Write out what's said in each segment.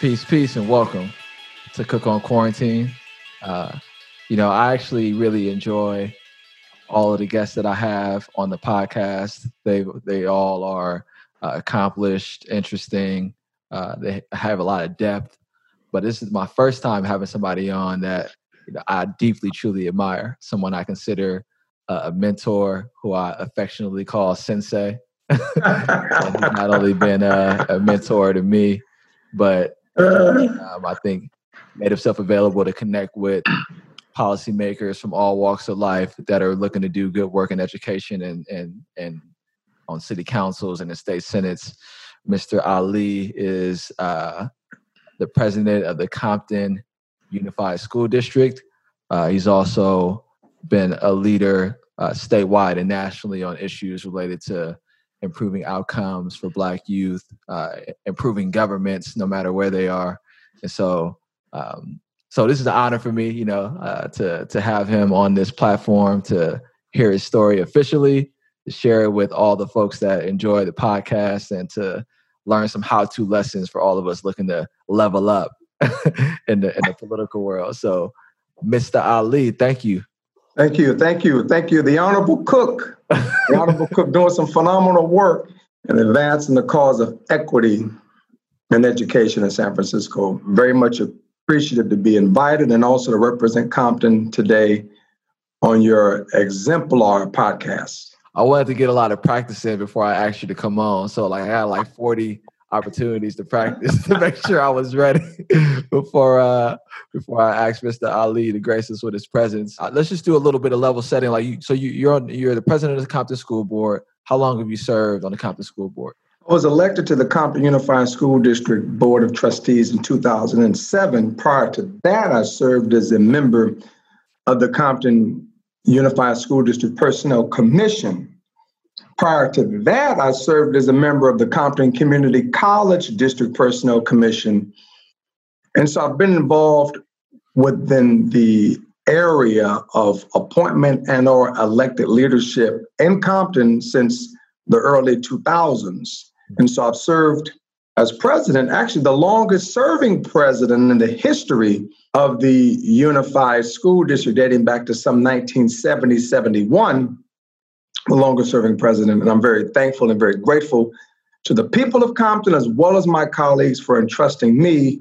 Peace, peace, and welcome to Cook on Quarantine. Uh, you know, I actually really enjoy all of the guests that I have on the podcast. They they all are uh, accomplished, interesting. Uh, they have a lot of depth. But this is my first time having somebody on that you know, I deeply, truly admire. Someone I consider a mentor, who I affectionately call Sensei. he's not only been a, a mentor to me, but um, I think made himself available to connect with policymakers from all walks of life that are looking to do good work in education and and and on city councils and the state senates. Mr. Ali is uh, the president of the Compton Unified School District. Uh, he's also been a leader uh, statewide and nationally on issues related to improving outcomes for Black youth, uh, improving governments no matter where they are. And so, um, so this is an honor for me, you know, uh, to to have him on this platform to hear his story officially, to share it with all the folks that enjoy the podcast, and to learn some how-to lessons for all of us looking to level up in the in the political world. So, Mr. Ali, thank you. Thank you, thank you, thank you. The Honorable Cook, the Honorable Cook doing some phenomenal work in advancing the cause of equity in education in San Francisco. Very much appreciative to be invited and also to represent Compton today on your exemplar podcast. I wanted to get a lot of practice in before I asked you to come on. So like I had like 40 opportunities to practice to make sure I was ready before uh before I asked Mr. Ali to grace us with his presence. Uh, let's just do a little bit of level setting. Like you, so you you're on, you're the president of the Compton School Board. How long have you served on the Compton School Board? I was elected to the Compton Unified School District Board of Trustees in 2007. Prior to that, I served as a member of the Compton Unified School District Personnel Commission Prior to that, I served as a member of the Compton Community College District Personnel Commission. And so I've been involved within the area of appointment and or elected leadership in Compton since the early 2000s. And so I've served as president, actually the longest serving president in the history of the Unified School District dating back to some 1970, 71 the longest serving president. And I'm very thankful and very grateful to the people of Compton, as well as my colleagues, for entrusting me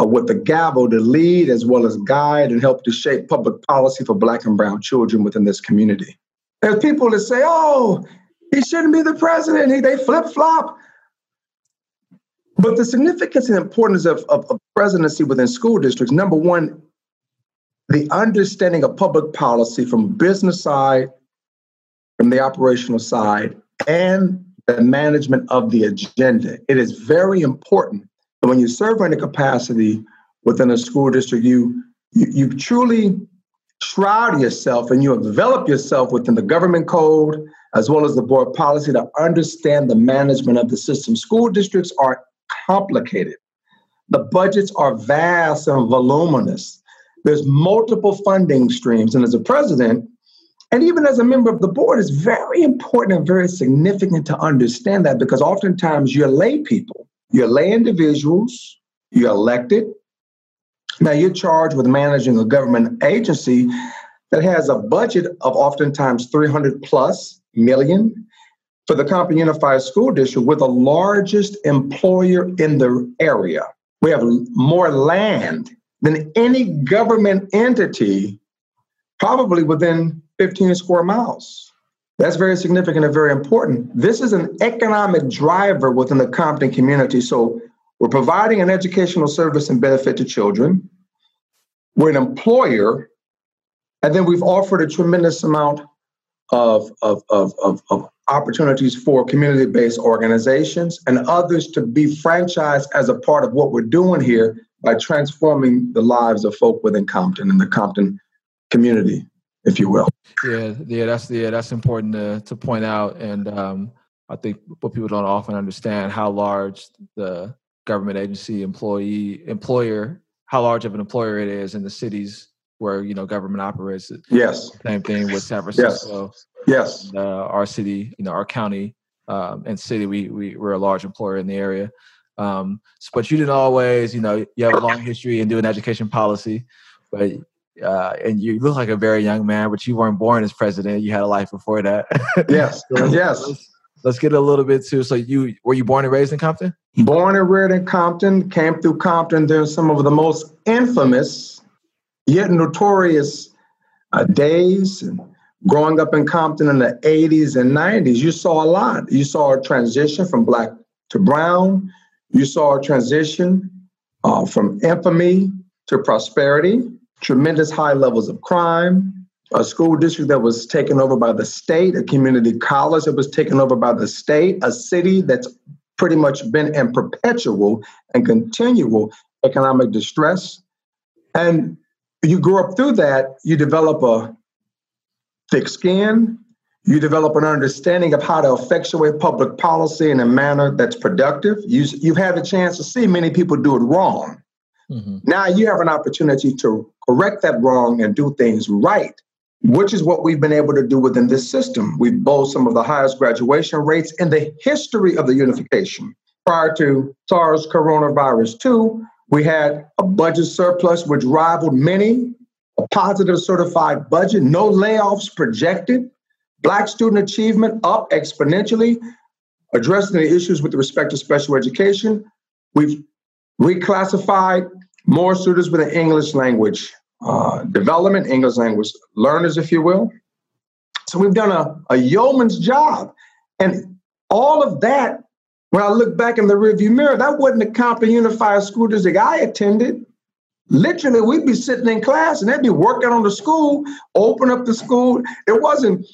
uh, with the gavel to lead as well as guide and help to shape public policy for Black and Brown children within this community. There's people that say, oh, he shouldn't be the president, he, they flip flop. But the significance and importance of, of, of presidency within school districts number one, the understanding of public policy from business side from the operational side and the management of the agenda. It is very important that when you serve in a capacity within a school district, you, you, you truly shroud yourself and you envelop yourself within the government code as well as the board policy to understand the management of the system. School districts are complicated. The budgets are vast and voluminous. There's multiple funding streams. And as a president, and even as a member of the board, it's very important and very significant to understand that because oftentimes you're lay people, you're lay individuals, you're elected. Now you're charged with managing a government agency that has a budget of oftentimes 300 plus million for the Compton Unified School District. We're the largest employer in the area. We have more land than any government entity, probably within 15 square miles. That's very significant and very important. This is an economic driver within the Compton community. So we're providing an educational service and benefit to children. We're an employer. And then we've offered a tremendous amount of, of, of, of, of opportunities for community based organizations and others to be franchised as a part of what we're doing here by transforming the lives of folk within Compton and the Compton community if you will. Yeah, yeah, that's yeah, that's important to to point out, and um, I think what people don't often understand how large the government agency employee employer how large of an employer it is in the cities where you know government operates. Yes. Same thing with San Francisco. Yes. Uh, our city, you know, our county um, and city, we we we're a large employer in the area. Um, but you didn't always, you know, you have a long history in doing education policy, but uh, and you look like a very young man, but you weren't born as president. You had a life before that. yes, yes. Let's, let's, get a little bit to. So you were you born and raised in Compton? Born and reared in Compton. Came through Compton. There's some of the most infamous, yet notorious uh, days. And growing up in Compton in the 80s and 90s, you saw a lot. You saw a transition from black to brown. You saw a transition uh, from infamy to prosperity tremendous high levels of crime, a school district that was taken over by the state, a community college that was taken over by the state, a city that's pretty much been in perpetual and continual economic distress. And you grow up through that, you develop a thick skin, you develop an understanding of how to effectuate public policy in a manner that's productive. You, you've had a chance to see many people do it wrong. Mm-hmm. Now you have an opportunity to correct that wrong and do things right, which is what we've been able to do within this system. We've both some of the highest graduation rates in the history of the unification. Prior to SARS coronavirus 2, we had a budget surplus which rivaled many, a positive certified budget, no layoffs projected, Black student achievement up exponentially, addressing the issues with respect to special education. We've reclassified more students with an English language uh, development, English language learners, if you will. So we've done a, a yeoman's job. And all of that, when I look back in the rearview mirror, that wasn't the Compton Unified School District I attended. Literally, we'd be sitting in class and they'd be working on the school, open up the school. It wasn't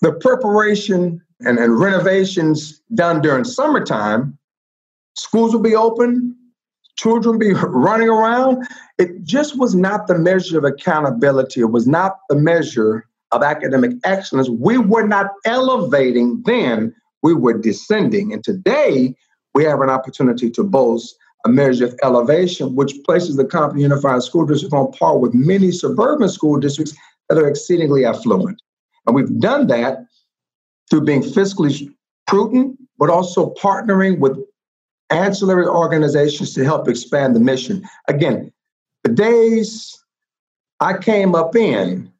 the preparation and, and renovations done during summertime. Schools would be open, children be running around. It just was not the measure of accountability. It was not the measure of academic excellence. We were not elevating then, we were descending. And today, we have an opportunity to boast a measure of elevation, which places the Compton Unified School District on par with many suburban school districts that are exceedingly affluent. And we've done that through being fiscally prudent, but also partnering with ancillary organizations to help expand the mission. Again, the days I came up in,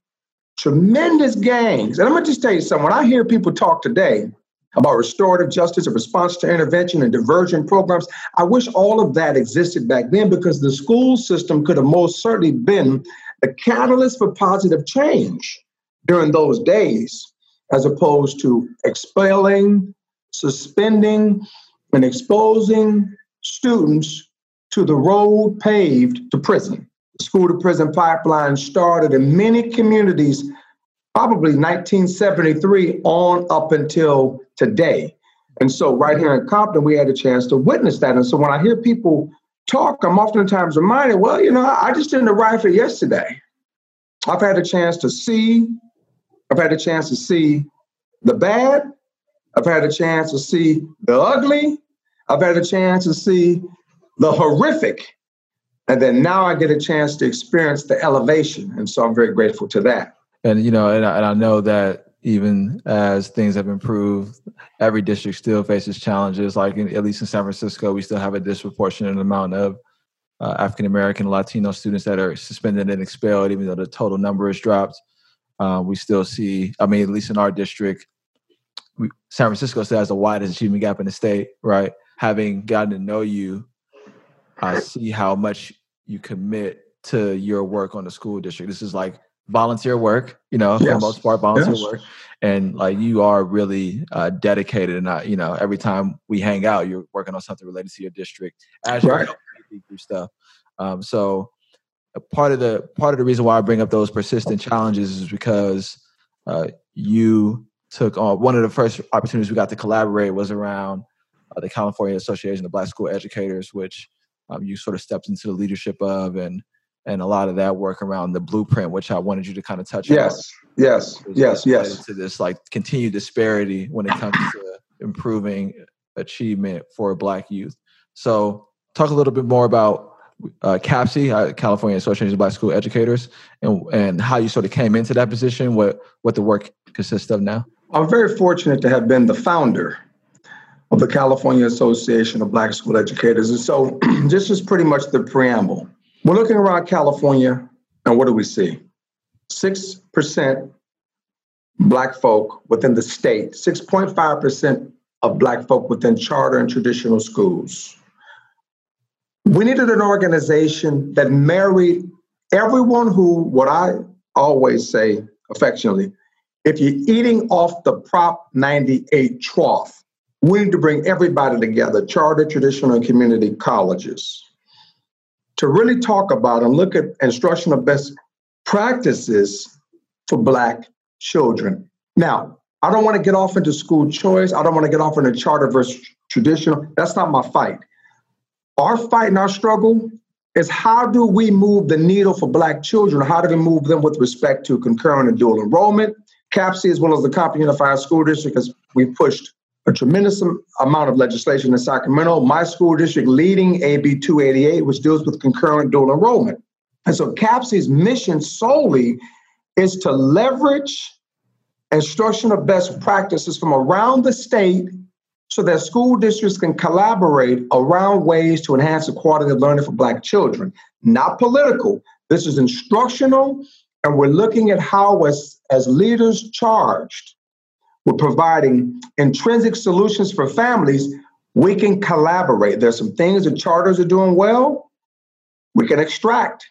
tremendous gangs. And I'm gonna just tell you something, when I hear people talk today about restorative justice and response to intervention and diversion programs, I wish all of that existed back then because the school system could have most certainly been the catalyst for positive change during those days, as opposed to expelling, suspending, and exposing students to the road paved to prison. The school to prison pipeline started in many communities, probably 1973 on up until today. And so, right here in Compton, we had a chance to witness that. And so, when I hear people talk, I'm oftentimes reminded, well, you know, I just didn't arrive here yesterday. I've had a chance to see, I've had a chance to see the bad, I've had a chance to see the ugly. I've had a chance to see the horrific. And then now I get a chance to experience the elevation. And so I'm very grateful to that. And, you know, and I, and I know that even as things have improved, every district still faces challenges. Like, in, at least in San Francisco, we still have a disproportionate amount of uh, African American, Latino students that are suspended and expelled, even though the total number has dropped. Uh, we still see, I mean, at least in our district, we, San Francisco still has the widest achievement gap in the state, right? Having gotten to know you, I see how much you commit to your work on the school district. This is like volunteer work, you know, yes. for the most part, volunteer yes. work. And like you are really uh, dedicated. And, I, you know, every time we hang out, you're working on something related to your district as you're right. through stuff. Um, so part of the part of the reason why I bring up those persistent challenges is because uh, you took on one of the first opportunities we got to collaborate was around uh, the California Association of Black School Educators, which um, you sort of stepped into the leadership of, and and a lot of that work around the blueprint, which I wanted you to kind of touch yes, on. Yes, yes, yes, yes. To this like continued disparity when it comes to improving achievement for Black youth. So, talk a little bit more about uh, CABSE, uh, California Association of Black School Educators, and and how you sort of came into that position, what what the work consists of now. I'm very fortunate to have been the founder of the California Association of Black School Educators. And so this is pretty much the preamble. We're looking around California, and what do we see? 6% Black folk within the state, 6.5% of Black folk within charter and traditional schools. We needed an organization that married everyone who, what I always say affectionately, if you're eating off the Prop 98 trough, we need to bring everybody together, charter, traditional, and community colleges, to really talk about and look at instructional best practices for Black children. Now, I don't want to get off into school choice. I don't want to get off into charter versus traditional. That's not my fight. Our fight and our struggle is how do we move the needle for Black children? How do we move them with respect to concurrent and dual enrollment? CABSE, as well as the Compton Unified School District, has we pushed a tremendous amount of legislation in Sacramento. My school district leading AB 288, which deals with concurrent dual enrollment. And so CABSE's mission solely is to leverage instructional best practices from around the state so that school districts can collaborate around ways to enhance the quality of learning for Black children. Not political, this is instructional, and we're looking at how, as, as leaders charged with providing intrinsic solutions for families, we can collaborate. There's some things that charters are doing well, we can extract.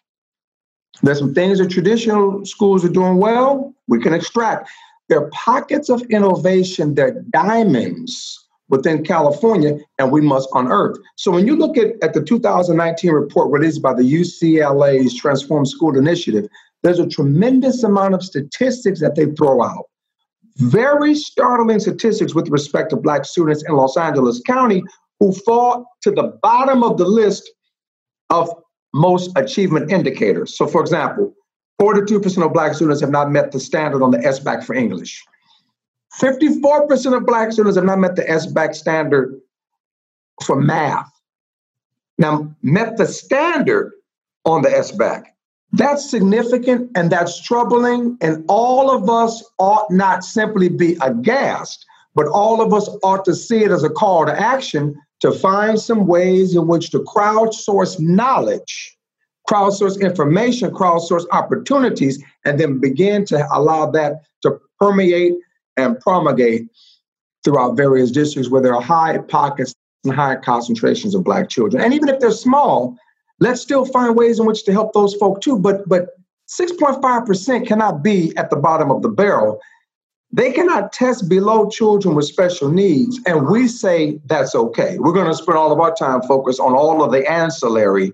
There's some things that traditional schools are doing well, we can extract. There are pockets of innovation, they're diamonds within California, and we must unearth. So when you look at, at the 2019 report released by the UCLA's Transform School Initiative, there's a tremendous amount of statistics that they throw out. Very startling statistics with respect to Black students in Los Angeles County who fall to the bottom of the list of most achievement indicators. So, for example, 42% of Black students have not met the standard on the SBAC for English. 54% of Black students have not met the SBAC standard for math. Now, met the standard on the SBAC. That's significant and that's troubling, and all of us ought not simply be aghast, but all of us ought to see it as a call to action to find some ways in which to crowdsource knowledge crowdsource information, crowdsource opportunities, and then begin to allow that to permeate and promulgate throughout various districts where there are high pockets and high concentrations of Black children. And even if they're small, let's still find ways in which to help those folk too. But but 6.5% cannot be at the bottom of the barrel. They cannot test below children with special needs. And we say that's okay. We're going to spend all of our time focused on all of the ancillary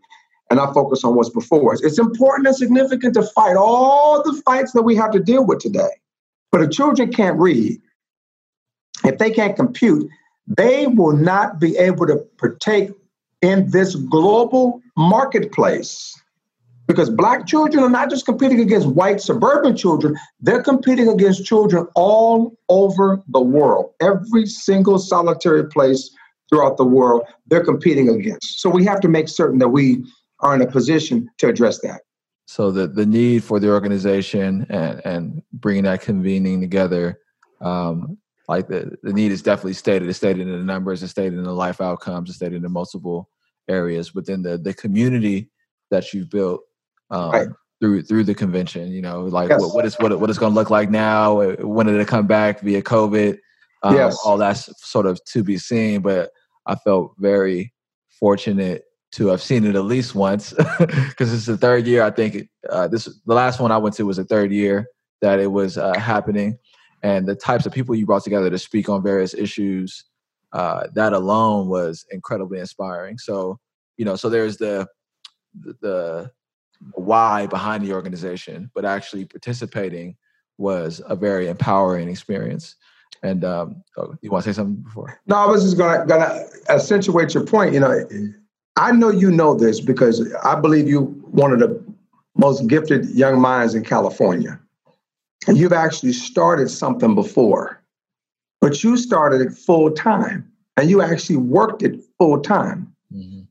and not focus on what's before us. It's important and significant to fight all the fights that we have to deal with today. But if children can't read, if they can't compute, they will not be able to partake in this global marketplace. Because black children are not just competing against white suburban children, they're competing against children all over the world. Every single solitary place throughout the world, they're competing against. So we have to make certain that we are in a position to address that. So the the need for the organization and and bringing that convening together, um, like the the need is definitely stated. It's stated in the numbers. It's stated in the life outcomes. It's stated in multiple areas within the the community that you've built um, right. through through the convention. You know, like yes. what, what is what what it's going to look like now. When did it come back via COVID? Um, yes. All that's sort of to be seen. But I felt very fortunate to have seen it at least once because it's the third year. I think uh, this the last one I went to was the third year that it was uh, happening, and the types of people you brought together to speak on various issues. Uh, that alone was incredibly inspiring. So you know, so there's the the why behind the organization, but actually participating was a very empowering experience. And um, oh, you want to say something before? No, I was just gonna gonna accentuate your point. You know, I know you know this because I believe you one of the most gifted young minds in California. And you've actually started something before, but you started it full time and you actually worked it full time. Mm-hmm.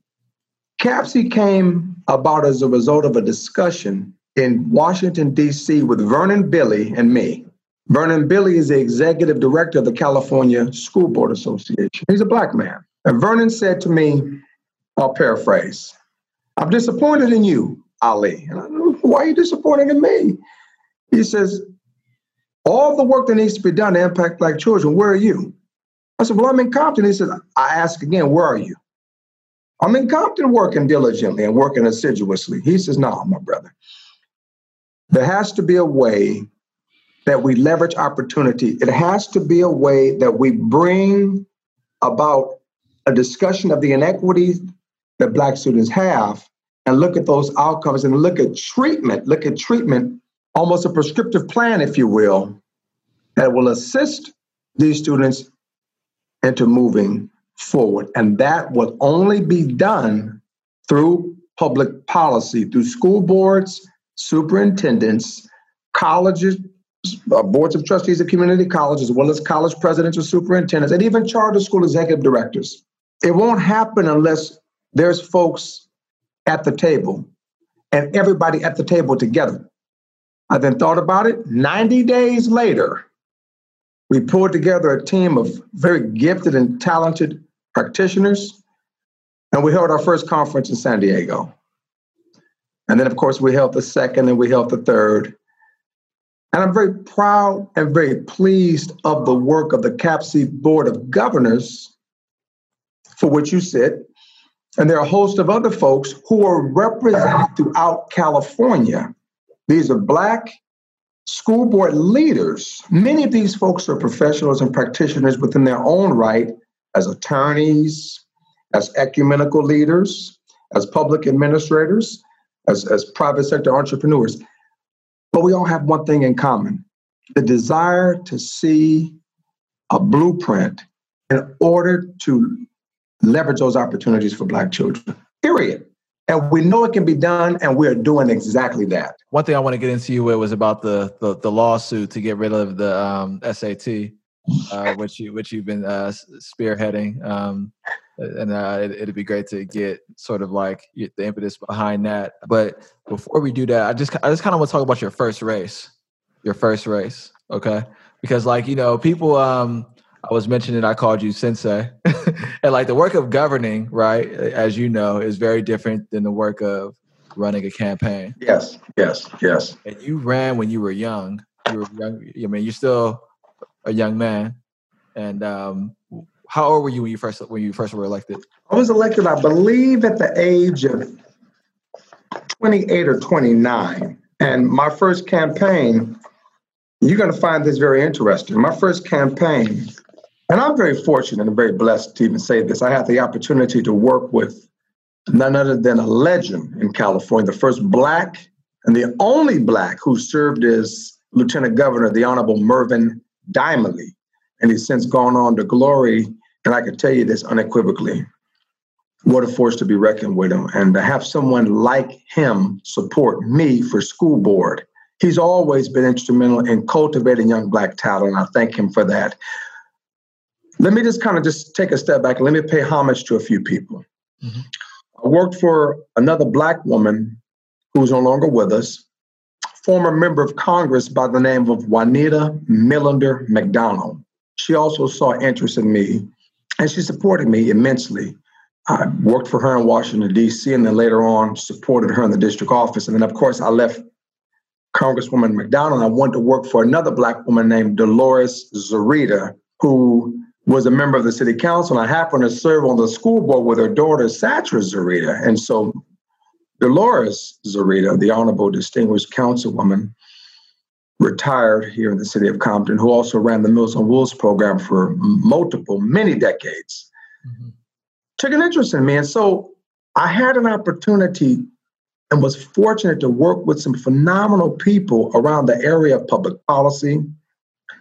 CABSE came about as a result of a discussion in Washington, D.C. with Vernon Billy and me. Vernon Billy is the executive director of the California School Board Association. He's a black man. And Vernon said to me, I'll paraphrase, I'm disappointed in you, Ali. And I why are you disappointed in me? He says, all the work that needs to be done to impact black children, where are you? I said, well, I'm in Compton. He said, I ask again, where are you? I'm in Compton working diligently and working assiduously. He says, no, my brother. There has to be a way that we leverage opportunity. It has to be a way that we bring about a discussion of the inequities that Black students have and look at those outcomes and look at treatment, look at treatment, almost a prescriptive plan, if you will, that will assist these students into moving forward. And that will only be done through public policy, through school boards, superintendents, colleges, uh, boards of trustees of community colleges, as well as college presidents or superintendents, and even charter school executive directors. It won't happen unless there's folks at the table and everybody at the table together. I then thought about it. 90 days later, we pulled together a team of very gifted and talented practitioners, and we held our first conference in San Diego. And then, of course, we held the second and we held the third. And I'm very proud and very pleased of the work of the CABSE Board of Governors, for which you sit. And there are a host of other folks who are represented throughout California. These are Black school board leaders. Many of these folks are professionals and practitioners within their own right as attorneys, as ecumenical leaders, as public administrators, as, as private sector entrepreneurs. But we all have one thing in common the desire to see a blueprint in order to leverage those opportunities for Black children, period. And we know it can be done, and we're doing exactly that. One thing I want to get into you with was about the the, the lawsuit to get rid of the um, SAT, uh, which you which you've been uh, spearheading. Um, and uh, it, would be great to get sort of like the impetus behind that. But before we do that, I just I just kind of want to talk about your first race, your first race, okay? Because like you know, people, um, I was mentioning I called you sensei, and like the work of governing, right? As you know, is very different than the work of running a campaign. Yes, yes, yes. And you ran when you were young. You were young. I mean, you're still a young man, and um, how old were you when you first when you first were elected? I was elected, I believe, at the age of 28 or 29. And my first campaign, you're going to find this very interesting. My first campaign, and I'm very fortunate and very blessed to even say this. I had the opportunity to work with none other than a legend in California, the first black and the only black who served as lieutenant governor, the Honorable Mervyn Dymally. And he's since gone on to glory and I can tell you this unequivocally what a force to be reckoned with him. And to have someone like him support me for school board, he's always been instrumental in cultivating young Black talent. and I thank him for that. Let me just kind of just take a step back and let me pay homage to a few people. Mm-hmm. I worked for another Black woman who's no longer with us, former member of Congress by the name of Juanita Millender McDonald. She also saw interest in me and she supported me immensely. I worked for her in Washington, D.C., and then later on supported her in the district office. And then, of course, I left Congresswoman McDonald. I went to work for another Black woman named Dolores Zurita, who was a member of the city council. And I happened to serve on the school board with her daughter, Satra Zurita. And so Dolores Zurita, the Honorable Distinguished Councilwoman, retired here in the city of Compton, who also ran the Meals on Wheels program for multiple, many decades, mm-hmm. took an interest in me. And so I had an opportunity and was fortunate to work with some phenomenal people around the area of public policy,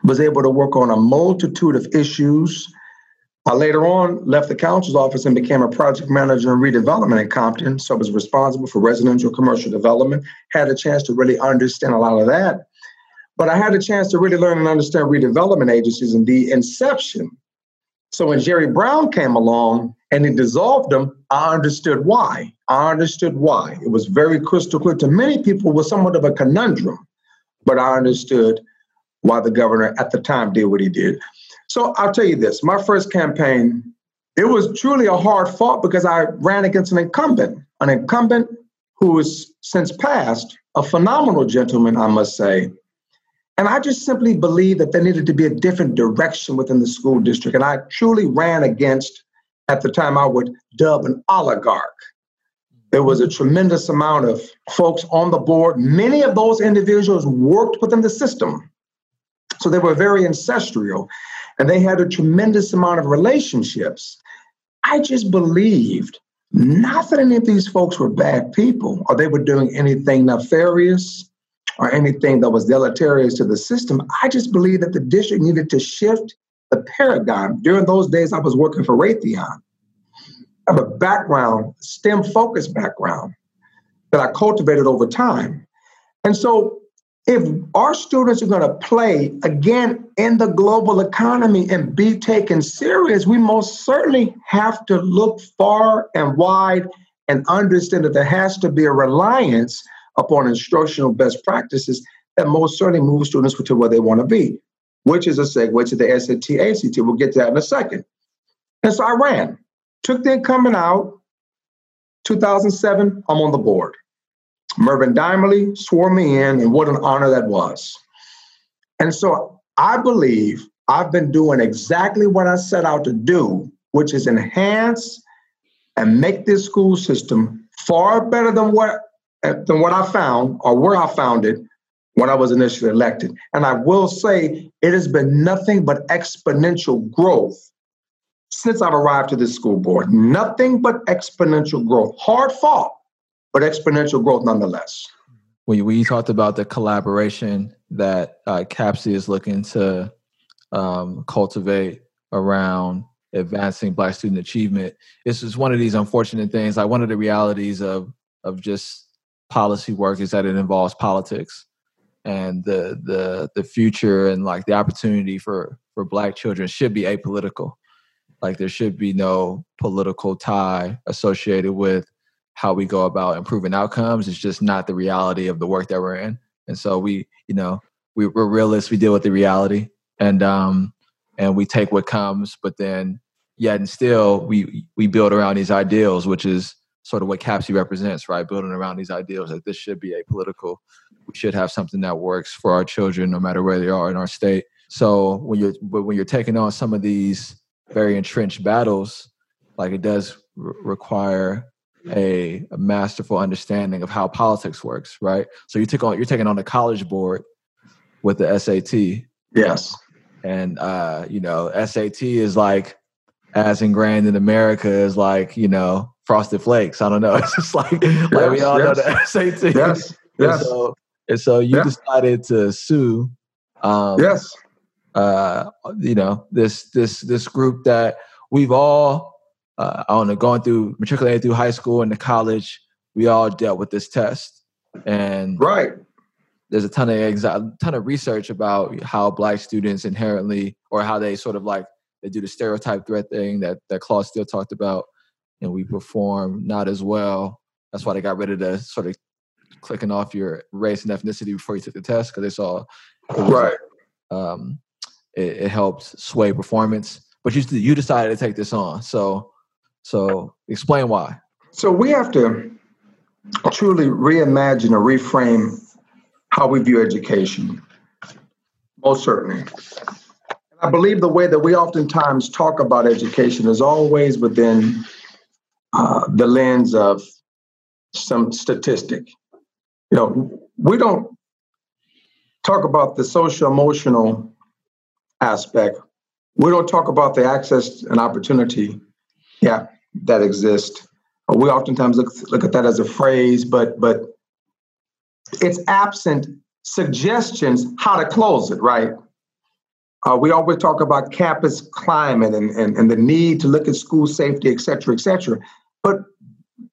was able to work on a multitude of issues. I later on left the council's office and became a project manager in redevelopment in Compton. So I was responsible for residential commercial development, had a chance to really understand a lot of that. But I had a chance to really learn and understand redevelopment agencies and the inception. So when Jerry Brown came along and he dissolved them, I understood why. I understood why. It was very crystal clear to many people was somewhat of a conundrum, but I understood why the governor at the time did what he did. So I'll tell you this my first campaign, it was truly a hard fought because I ran against an incumbent, an incumbent who has since passed, a phenomenal gentleman, I must say. And I just simply believe that there needed to be a different direction within the school district. And I truly ran against, at the time, I would dub an oligarch. There was a tremendous amount of folks on the board. Many of those individuals worked within the system. So they were very ancestral and they had a tremendous amount of relationships. I just believed not that any of these folks were bad people or they were doing anything nefarious or anything that was deleterious to the system. I just believed that the district needed to shift the paradigm. During those days, I was working for Raytheon. I have a background, STEM focused background that I cultivated over time. And so, if our students are going to play again in the global economy and be taken serious, we most certainly have to look far and wide and understand that there has to be a reliance upon instructional best practices that most certainly move students to where they want to be, which is a segue to the SAT ACT. We'll get to that in a second. And so I ran, took the incumbent out. 2007, I'm on the board. Mervyn Dymally swore me in, and what an honor that was. And so I believe I've been doing exactly what I set out to do, which is enhance and make this school system far better than what than what I found or where I found it when I was initially elected. And I will say it has been nothing but exponential growth since I've arrived to this school board. Nothing but exponential growth. Hard fought, but exponential growth nonetheless. When you, talked about the collaboration that uh, CABSE is looking to um, cultivate around advancing Black student achievement, it's just one of these unfortunate things. Like one of the realities of of just policy work is that it involves politics and the the the future and like the opportunity for for black children should be apolitical like there should be no political tie associated with how we go about improving outcomes it's just not the reality of the work that we're in and so we you know we, we're realists we deal with the reality and um and we take what comes but then yet and still we we build around these ideals which is sort of what CABSE represents, right? Building around these ideals that this should be apolitical. We should have something that works for our children, no matter where they are in our state. So when you're but when you're taking on some of these very entrenched battles, like it does r- require a, a, masterful understanding of how politics works, right? So you took on you're taking on the college board with the SAT. Yes. And uh, you know, SAT is like as ingrained in America as like, you know, Frosted Flakes. I don't know. It's just like yes, like we all yes. know the SAT. Yes. Yes. And so, and so you yes. decided to sue. Um, yes. Uh, you know this this this group that we've all uh, I don't know going through matriculating through high school and the college. We all dealt with this test, and right. There's a ton of exa- ton of research about how black students inherently, or how they sort of like they do the stereotype threat thing that that Claude Steele talked about and we perform not as well. That's why they got rid of the sort of clicking off your race and ethnicity before you took the test because they saw right. Um, it, it helped sway performance. But you you decided to take this on. So so explain why. So we have to truly reimagine or reframe how we view education. Most certainly. I believe the way that we oftentimes talk about education is always within uh, the lens of some statistic. You know, we don't talk about the social emotional aspect. We don't talk about the access and opportunity yeah, that exists. We oftentimes look, look at that as a phrase, but but it's absent suggestions how to close it, right? Uh, we always talk about campus climate and, and, and the need to look at school safety, et cetera, et cetera but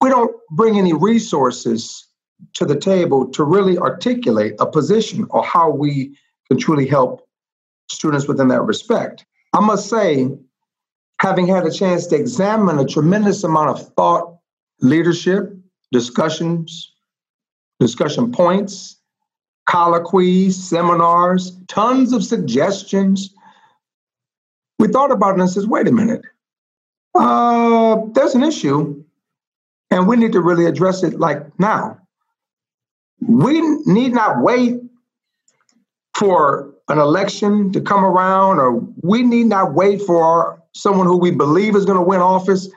we don't bring any resources to the table to really articulate a position or how we can truly help students within that respect. I must say, having had a chance to examine a tremendous amount of thought, leadership, discussions, discussion points, colloquies, seminars, tons of suggestions. We thought about it and says, wait a minute, uh, there's an issue, and we need to really address it like now. We need not wait for an election to come around, or we need not wait for someone who we believe is going to win office.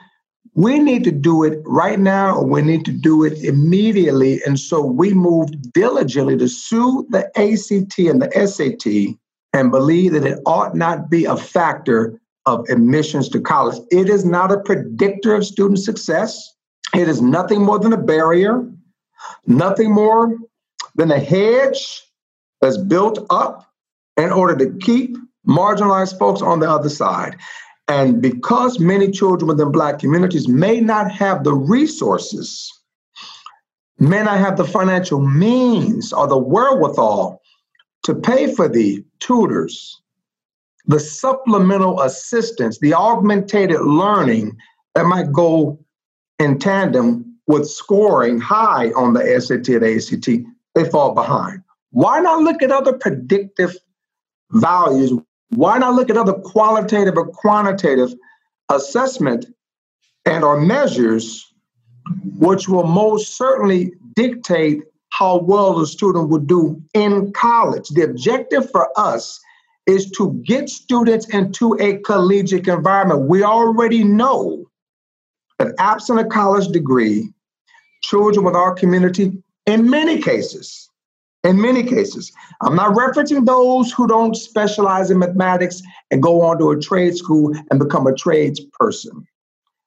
We need to do it right now, or we need to do it immediately. And so we moved diligently to sue the ACT and the SAT and believe that it ought not be a factor of admissions to college. It is not a predictor of student success. It is nothing more than a barrier, nothing more than a hedge that's built up in order to keep marginalized folks on the other side. And because many children within Black communities may not have the resources, may not have the financial means or the wherewithal to pay for the tutors, the supplemental assistance, the augmented learning that might go in tandem with scoring high on the SAT and ACT, they fall behind. Why not look at other predictive values? Why not look at other qualitative or quantitative assessment and or measures which will most certainly dictate how well the student would do in college. The objective for us is to get students into a collegiate environment. We already know that absent a college degree, children with our community, in many cases, in many cases, I'm not referencing those who don't specialize in mathematics and go on to a trade school and become a tradesperson.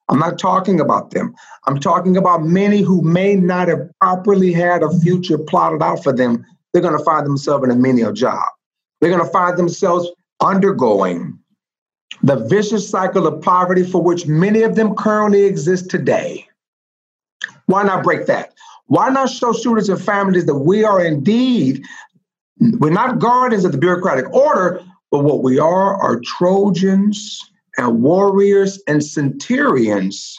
I'm not talking about them. I'm talking about many who may not have properly had a future plotted out for them. They're going to find themselves in a menial job. They're going to find themselves undergoing the vicious cycle of poverty for which many of them currently exist today. Why not break that? Why not show students and families that we are indeed, we're not guardians of the bureaucratic order, but what we are are Trojans and warriors and centurions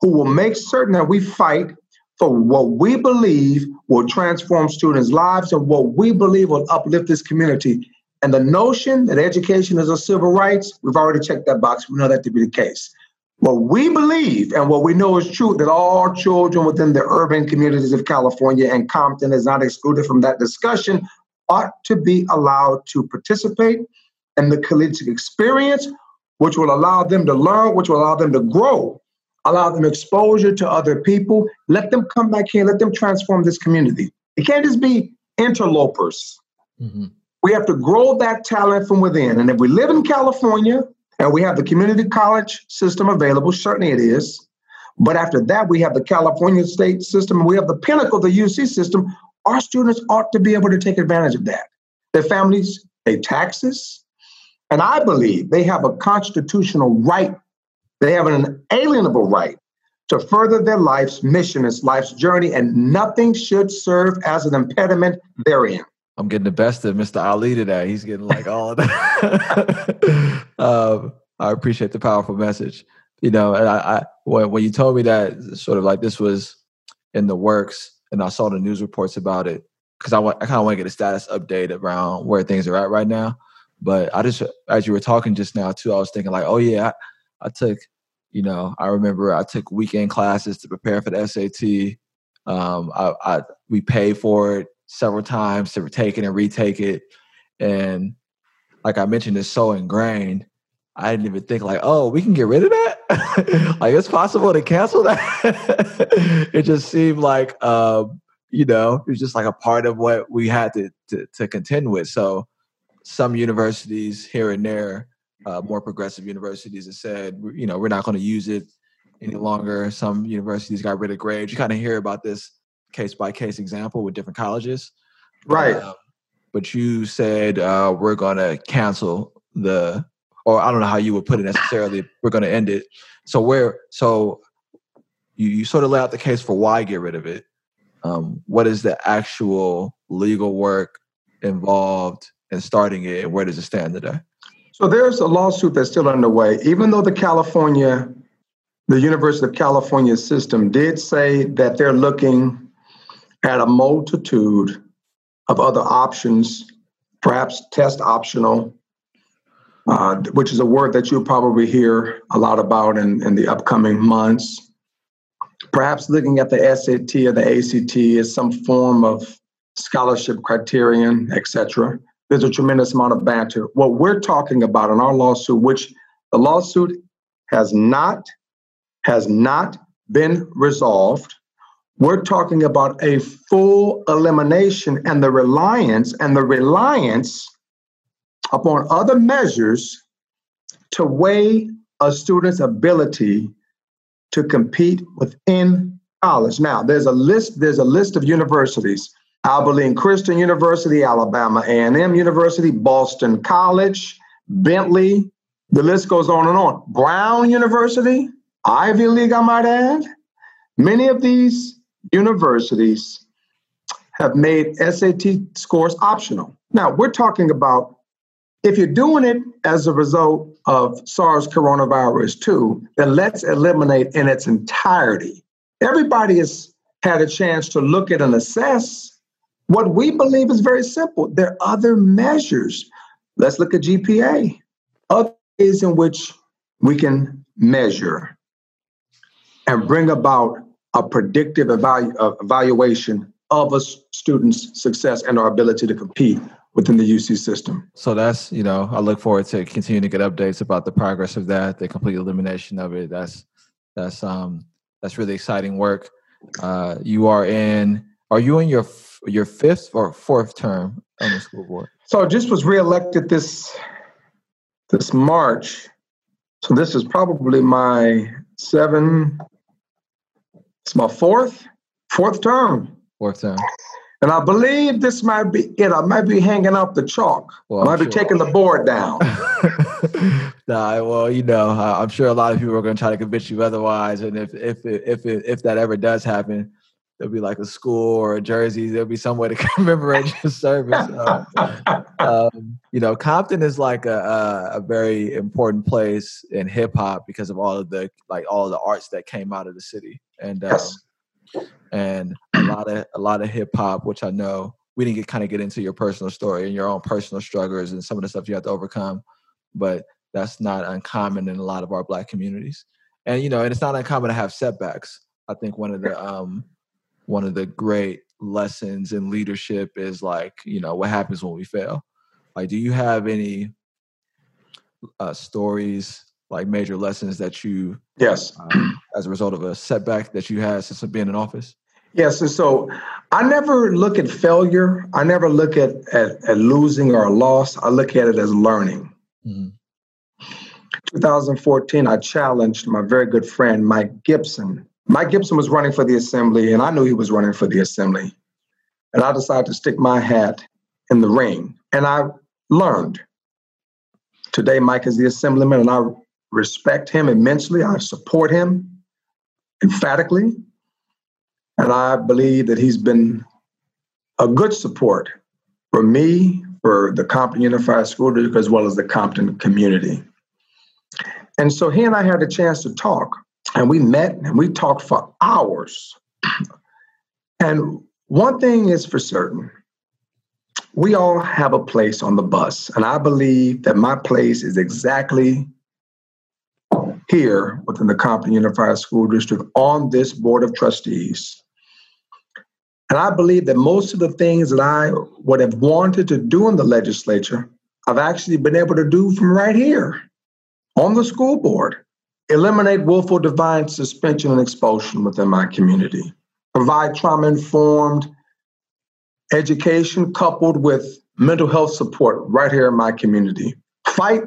who will make certain that we fight for what we believe will transform students' lives and what we believe will uplift this community. And the notion that education is a civil rights, we've already checked that box. We know that to be the case. What we believe and what we know is true that all children within the urban communities of California and Compton is not excluded from that discussion ought to be allowed to participate in the collegiate experience which will allow them to learn, which will allow them to grow, allow them exposure to other people. Let them come back here, let them transform this community. It can't just be interlopers. Mm-hmm. We have to grow that talent from within. And if we live in California and we have the community college system available, certainly it is. But after that, we have the California state system and we have the pinnacle, of the UC system. Our students ought to be able to take advantage of that. Their families pay taxes, and I believe they have a constitutional right, they have an inalienable right to further their life's mission, its life's journey, and nothing should serve as an impediment therein. I'm getting the best of Mr. Ali today. He's getting like all of that. um, I appreciate the powerful message. You know, and I, I when, when you told me that sort of like this was in the works, and I saw the news reports about it, because I, I kind of want to get a status update around where things are at right now. But I just, as you were talking just now too, I was thinking like, oh yeah, I, I took, you know, I remember I took weekend classes to prepare for the SAT. Um, I, I we paid for it several times to take it and retake it, and like I mentioned, it's so ingrained. I didn't even think like, oh, we can get rid of that. like it's possible to cancel that. it just seemed like, um, you know, it was just like a part of what we had to, to to contend with. So some universities here and there, uh, more progressive universities, have said, you know, we're not going to use it any longer. Some universities got rid of grades. You kind of hear about this case by case example with different colleges, right? Uh, but you said uh, we're going to cancel the, or I don't know how you would put it necessarily. We're going to end it. So where? So you, you sort of lay out the case for why get rid of it. Um, what is the actual legal work involved in starting it, and where does it stand today? So there's a lawsuit that's still underway. Even though the California, the University of California system did say that they're looking at a multitude of other options, perhaps test optional, uh, which is a word that you'll probably hear a lot about in, in the upcoming months. Perhaps looking at the SAT or the ACT as some form of scholarship criterion, etc. There's a tremendous amount of banter. What we're talking about in our lawsuit, which the lawsuit has not has not been resolved. We're talking about a full elimination and the reliance and the reliance upon other measures to weigh a student's ability to compete within college. Now, there's a list. There's a list of universities: Abilene Christian University, Alabama A&M University, Boston College, Bentley. The list goes on and on. Brown University, Ivy League, I might add. Many of these universities have made SAT scores optional. Now, we're talking about if you're doing it as a result of SARS coronavirus 2, then let's eliminate in its entirety. Everybody has had a chance to look at and assess what we believe is very simple. There are other measures. Let's look at GPA, other ways in which we can measure and bring about a predictive evalu- uh, evaluation of a student's success and our ability to compete within the UC system. So that's, you know, I look forward to continuing to get updates about the progress of that, the complete elimination of it. That's that's um that's really exciting work. Uh, you are in are you in your your fifth or fourth term on the school board? So I just was reelected this this March. So this is probably my seven it's my fourth, fourth term. Fourth term. And I believe this might be it. I might be hanging up the chalk. Well, I might sure. be taking the board down. nah, well, you know, I'm sure a lot of people are going to try to convince you otherwise. And if if if if, if that ever does happen, there'll be like a school or a jersey. There'll be some way to commemorate your service. Um, um, you know, Compton is like a, a, a very important place in hip hop because of all of the like all of the arts that came out of the city and um, and a lot of a lot of hip hop, which I know we didn't get kind of get into your personal story and your own personal struggles and some of the stuff you have to overcome, but that's not uncommon in a lot of our black communities. And you know, and it's not uncommon to have setbacks. I think one of the um, one of the great lessons in leadership is like you know what happens when we fail. Like, do you have any uh, stories like major lessons that you yes. um, as a result of a setback that you had since being in office? Yes and so i never look at failure. I never look at at, at losing or a loss. I look at it as learning. Mm-hmm. 2014 i challenged my very good friend mike Gipson. Mike Gipson was running for the assembly and i knew he was running for the assembly. And i decided to stick my hat in the ring and i learned. Today, Mike is the assemblyman, and I respect him immensely. I support him emphatically. And I believe that he's been a good support for me, for the Compton Unified School District, as well as the Compton community. And so he and I had a chance to talk, and we met and we talked for hours. And one thing is for certain we all have a place on the bus, and I believe that my place is exactly here within the Compton Unified School District on this Board of Trustees. And I believe that most of the things that I would have wanted to do in the legislature, I've actually been able to do from right here on the school board. Eliminate willful defiance suspension and expulsion within my community. Provide trauma informed education coupled with mental health support right here in my community. Fight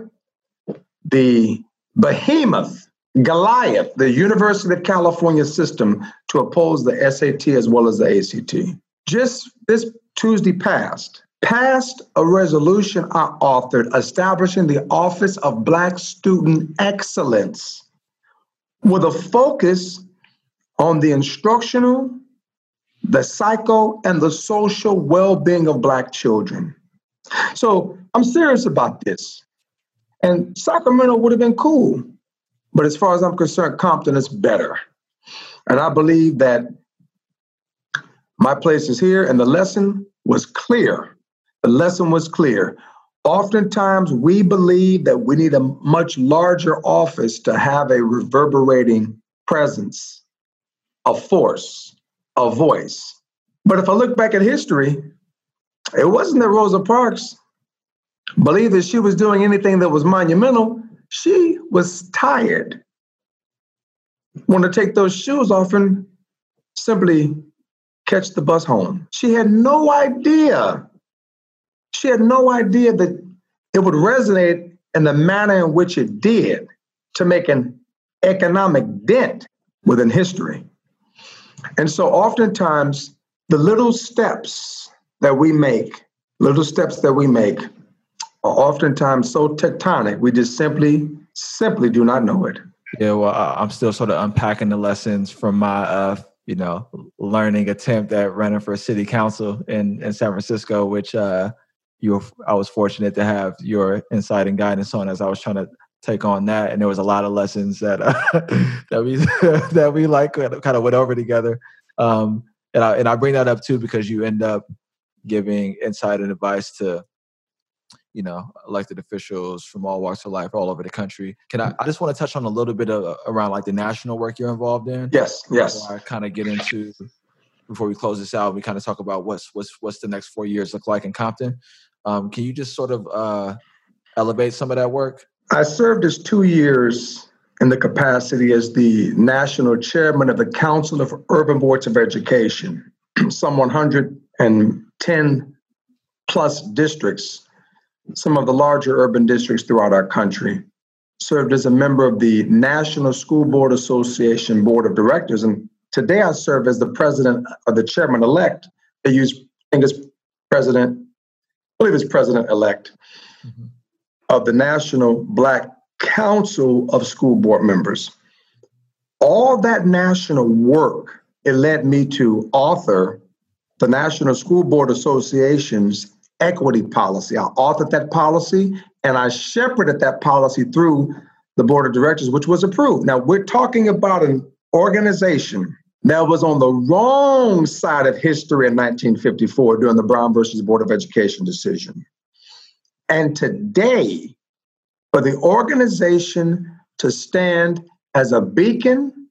the behemoth, Goliath, the University of California system to oppose the SAT as well as the ACT. Just this Tuesday past, passed a resolution I authored establishing the Office of Black Student Excellence with a focus on the instructional, the psycho, and the social well being of Black children. So I'm serious about this. And Sacramento would have been cool. But as far as I'm concerned, Compton is better. And I believe that my place is here. And the lesson was clear. The lesson was clear. Oftentimes, we believe that we need a much larger office to have a reverberating presence, a force, a voice. But if I look back at history, it wasn't that Rosa Parks believed that she was doing anything that was monumental. She was tired. Want to take those shoes off and simply catch the bus home. She had no idea. She had no idea that it would resonate in the manner in which it did to make an economic dent within history. And so oftentimes, the little steps that we make, little steps that we make, are oftentimes so tectonic, we just simply, simply do not know it. Yeah, well, I'm still sort of unpacking the lessons from my uh, you know, learning attempt at running for city council in, in San Francisco, which uh, you were, I was fortunate to have your insight and guidance on as I was trying to take on that. And there was a lot of lessons that uh, that we that we like kind of went over together. Um, and I and I bring that up too because you end up giving insight and advice to you know elected officials from all walks of life all over the country. Can i i just want to touch on a little bit of around like the national work you're involved in yes yes. i kind of get into before we close this out we kind of talk about what's what's what's the next four years look like in compton. Um, can you just sort of uh, elevate some of that work? I served as two years in the capacity as the national chairman of the council of urban boards of education. Some 110 plus districts some of the larger urban districts throughout our country, served as a member of the National School Board Association Board of Directors. And today I serve as the president or the chairman elect. They use, I think it's president, I believe it's president elect mm-hmm. of the National Black Council of School Board Members. All that national work, it led me to author the National School Board Association's equity policy. I authored that policy and I shepherded that policy through the board of directors, which was approved. Now, we're talking about an organization that was on the wrong side of history in 1954 during the Brown versus Board of Education decision. And today, for the organization to stand as a beacon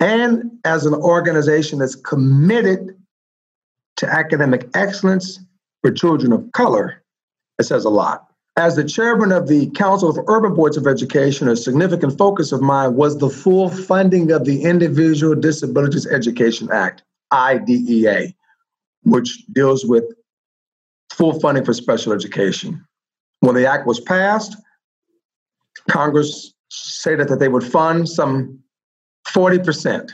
and as an organization that's committed to academic excellence for children of color, it says a lot. As the chairman of the Council of Urban Boards of Education, a significant focus of mine was the full funding of the Individual Disabilities Education Act, IDEA, which deals with full funding for special education. When the act was passed, Congress stated that they would fund some 40%.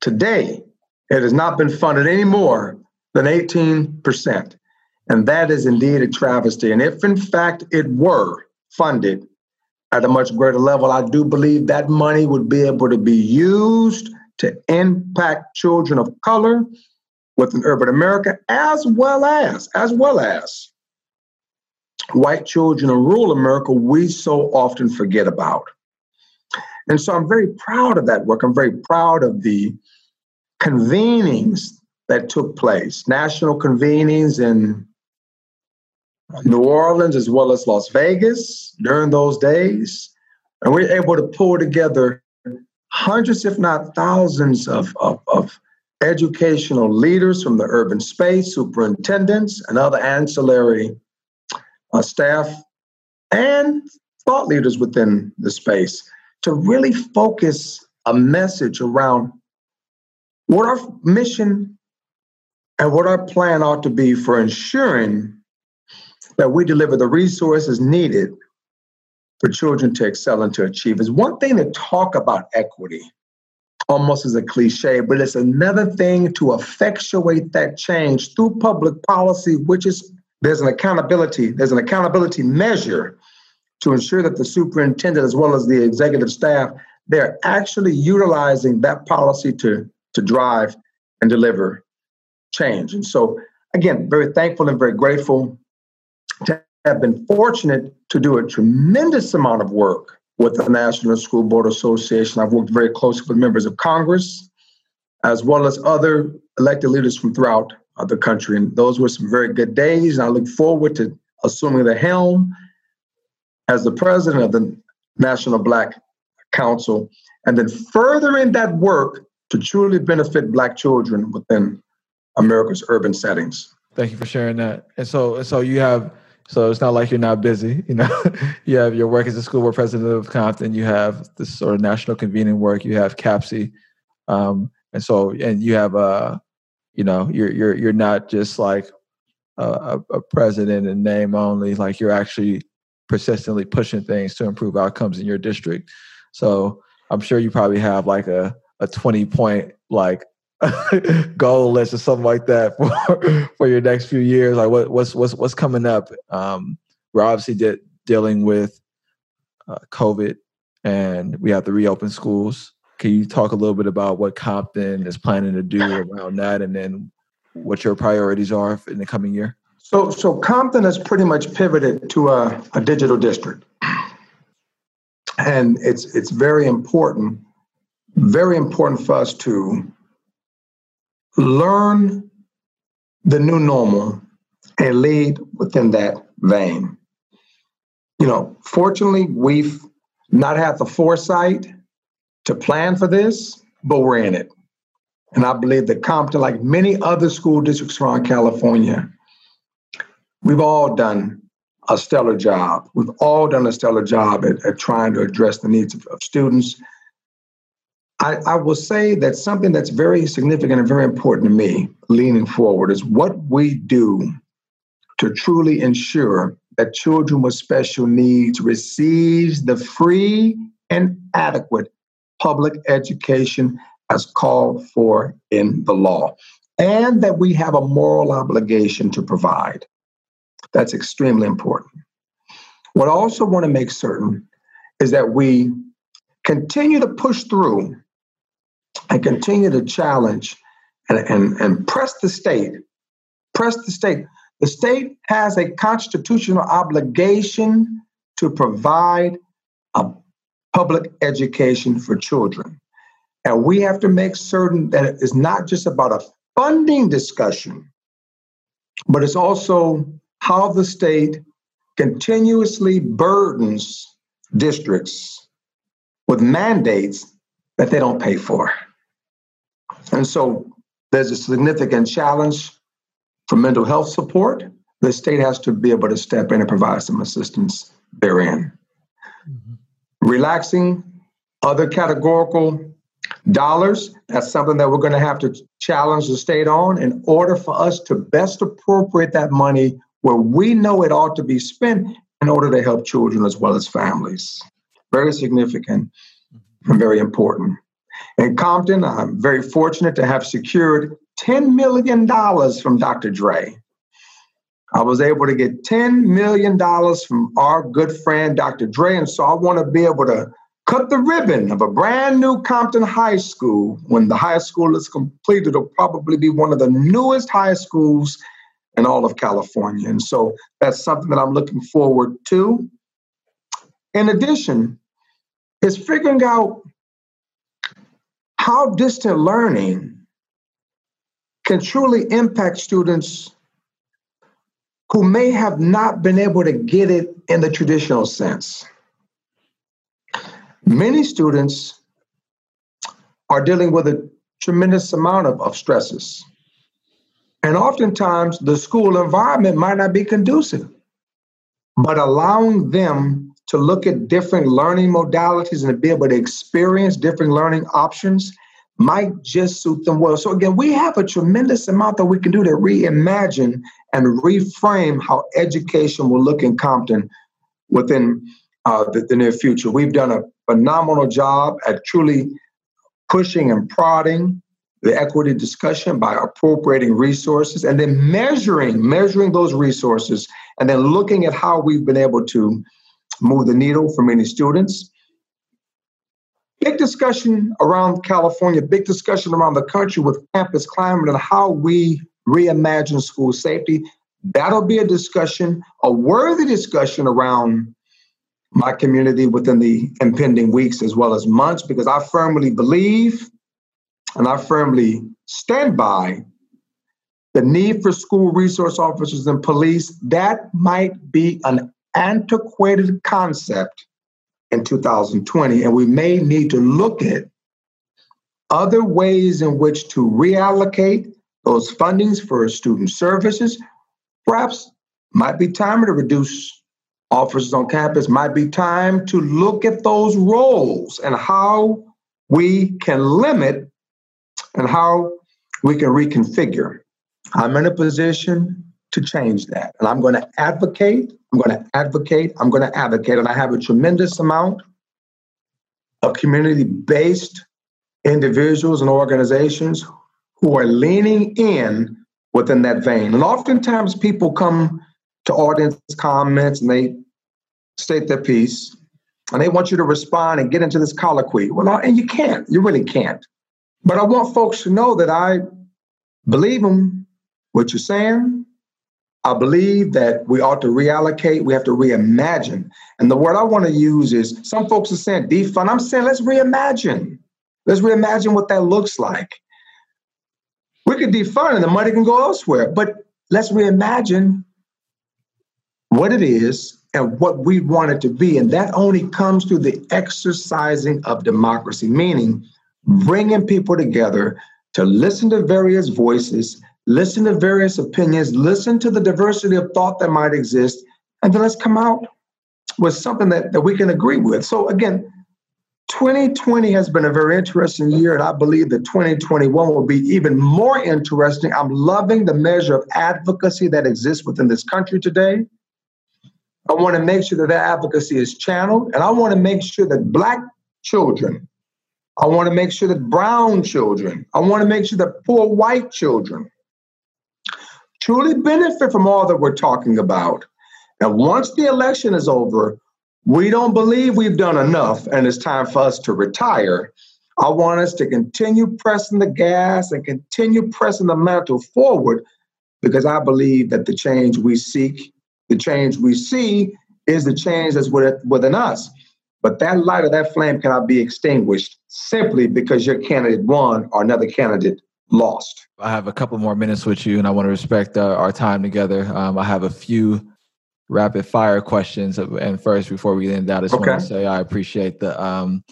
Today, it has not been funded any more than 18%. And that is indeed a travesty. And if in fact it were funded at a much greater level, I do believe that money would be able to be used to impact children of color within urban America, as well as, as well as white children in rural America we so often forget about. And so I'm very proud of that work. I'm very proud of the convenings that took place, national convenings in New Orleans as well as Las Vegas during those days. And we're able to pull together hundreds, if not thousands, of, of, of educational leaders from the urban space, superintendents, and other ancillary uh, staff, and thought leaders within the space to really focus a message around what our mission and what our plan ought to be for ensuring that we deliver the resources needed for children to excel and to achieve. It's one thing to talk about equity, almost as a cliche, but it's another thing to effectuate that change through public policy, which is there's an accountability, there's an accountability measure to ensure that the superintendent as well as the executive staff, they're actually utilizing that policy to, to drive and deliver change. And so again, very thankful and very grateful to have been fortunate to do a tremendous amount of work with the National School Board Association. I've worked very closely with members of Congress, as well as other elected leaders from throughout of the country. And those were some very good days. And I look forward to assuming the helm as the president of the National Black Council, and then furthering that work to truly benefit Black children within America's urban settings. Thank you for sharing that. And so, so you have, so it's not like you're not busy. You know, you have your work as a school board president of Compton. You have this sort of national convening work. You have CABSE, um, and so, and you have, uh, you know, you're you're you're not just like a, a president in name only. Like you're actually persistently pushing things to improve outcomes in your district. So I'm sure you probably have like a a 20 point like goal list or something like that for for your next few years? Like what, what's what's what's coming up? Um, we're obviously de- dealing with uh, COVID, and we have to reopen schools. Can you talk a little bit about what Compton is planning to do around that, and then what your priorities are in the coming year? So, so Compton has pretty much pivoted to a, a digital district, and it's it's very important, very important for us to learn the new normal and lead within that vein. You know, fortunately, we've not had the foresight to plan for this, but we're in it. And I believe that Compton, like many other school districts around California, we've all done a stellar job. We've all done a stellar job at, at trying to address the needs of, of students I, I will say that something that's very significant and very important to me leaning forward is what we do to truly ensure that children with special needs receives the free and adequate public education as called for in the law, and that we have a moral obligation to provide. That's extremely important. What I also want to make certain is that we continue to push through and continue to challenge and, and, and press the state. Press the state. The state has a constitutional obligation to provide a public education for children. And we have to make certain that it is not just about a funding discussion, but it's also how the state continuously burdens districts with mandates that they don't pay for. And so there's a significant challenge for mental health support. The state has to be able to step in and provide some assistance therein. Mm-hmm. Relaxing other categorical dollars, that's something that we're going to have to challenge the state on in order for us to best appropriate that money where we know it ought to be spent in order to help children as well as families. Very significant and very important. In Compton, I'm very fortunate to have secured $10 million from Dr. Dre. I was able to get $10 million from our good friend, Dr. Dre. And so I want to be able to cut the ribbon of a brand new Compton High School. When the high school is completed, it'll probably be one of the newest high schools in all of California. And so that's something that I'm looking forward to. In addition, is figuring out how distant learning can truly impact students who may have not been able to get it in the traditional sense. Many students are dealing with a tremendous amount of, of stresses. And oftentimes, the school environment might not be conducive, but allowing them to look at different learning modalities and to be able to experience different learning options might just suit them well. So, again, we have a tremendous amount that we can do to reimagine and reframe how education will look in Compton within uh, the, the near future. We've done a phenomenal job at truly pushing and prodding the equity discussion by appropriating resources and then measuring measuring those resources and then looking at how we've been able to move the needle for many students. Big discussion around California, big discussion around the country with campus climate and how we reimagine school safety. That'll be a discussion, a worthy discussion around my community within the impending weeks as well as months, because I firmly believe and I firmly stand by the need for school resource officers and police, that might be an antiquated concept in 2020. And we may need to look at other ways in which to reallocate those fundings for student services. Perhaps might be time to reduce officers on campus, might be time to look at those roles and how we can limit and how we can reconfigure. I'm in a position to change that. And I'm going to advocate, I'm going to advocate, I'm going to advocate. And I have a tremendous amount of community based individuals and organizations who are leaning in within that vein. And oftentimes people come to audience comments and they state their piece and they want you to respond and get into this colloquy. Well, and you can't, you really can't. But I want folks to know that I believe them, what you're saying. I believe that we ought to reallocate, we have to reimagine. And the word I want to use is some folks are saying defund. I'm saying let's reimagine. Let's reimagine what that looks like. We could defund and the money can go elsewhere, but let's reimagine what it is and what we want it to be. And that only comes through the exercising of democracy, meaning bringing people together to listen to various voices, listen to various opinions, listen to the diversity of thought that might exist, and then let's come out with something that, that we can agree with. So, again, 2020 has been a very interesting year, and I believe that 2021 will be even more interesting. I'm loving the measure of advocacy that exists within this country today. I want to make sure that that advocacy is channeled, and I want to make sure that Black children, I want to make sure that brown children, I want to make sure that poor white children truly benefit from all that we're talking about. And once the election is over, we don't believe we've done enough and it's time for us to retire. I want us to continue pressing the gas and continue pressing the mantle forward because I believe that the change we seek, the change we see, is the change that's within us. But that light of that flame cannot be extinguished simply because your candidate won or another candidate lost. I have a couple more minutes with you, and I want to respect uh, our time together. Um, I have a few rapid fire questions. And first, before we end, I just okay. want to say I appreciate the um,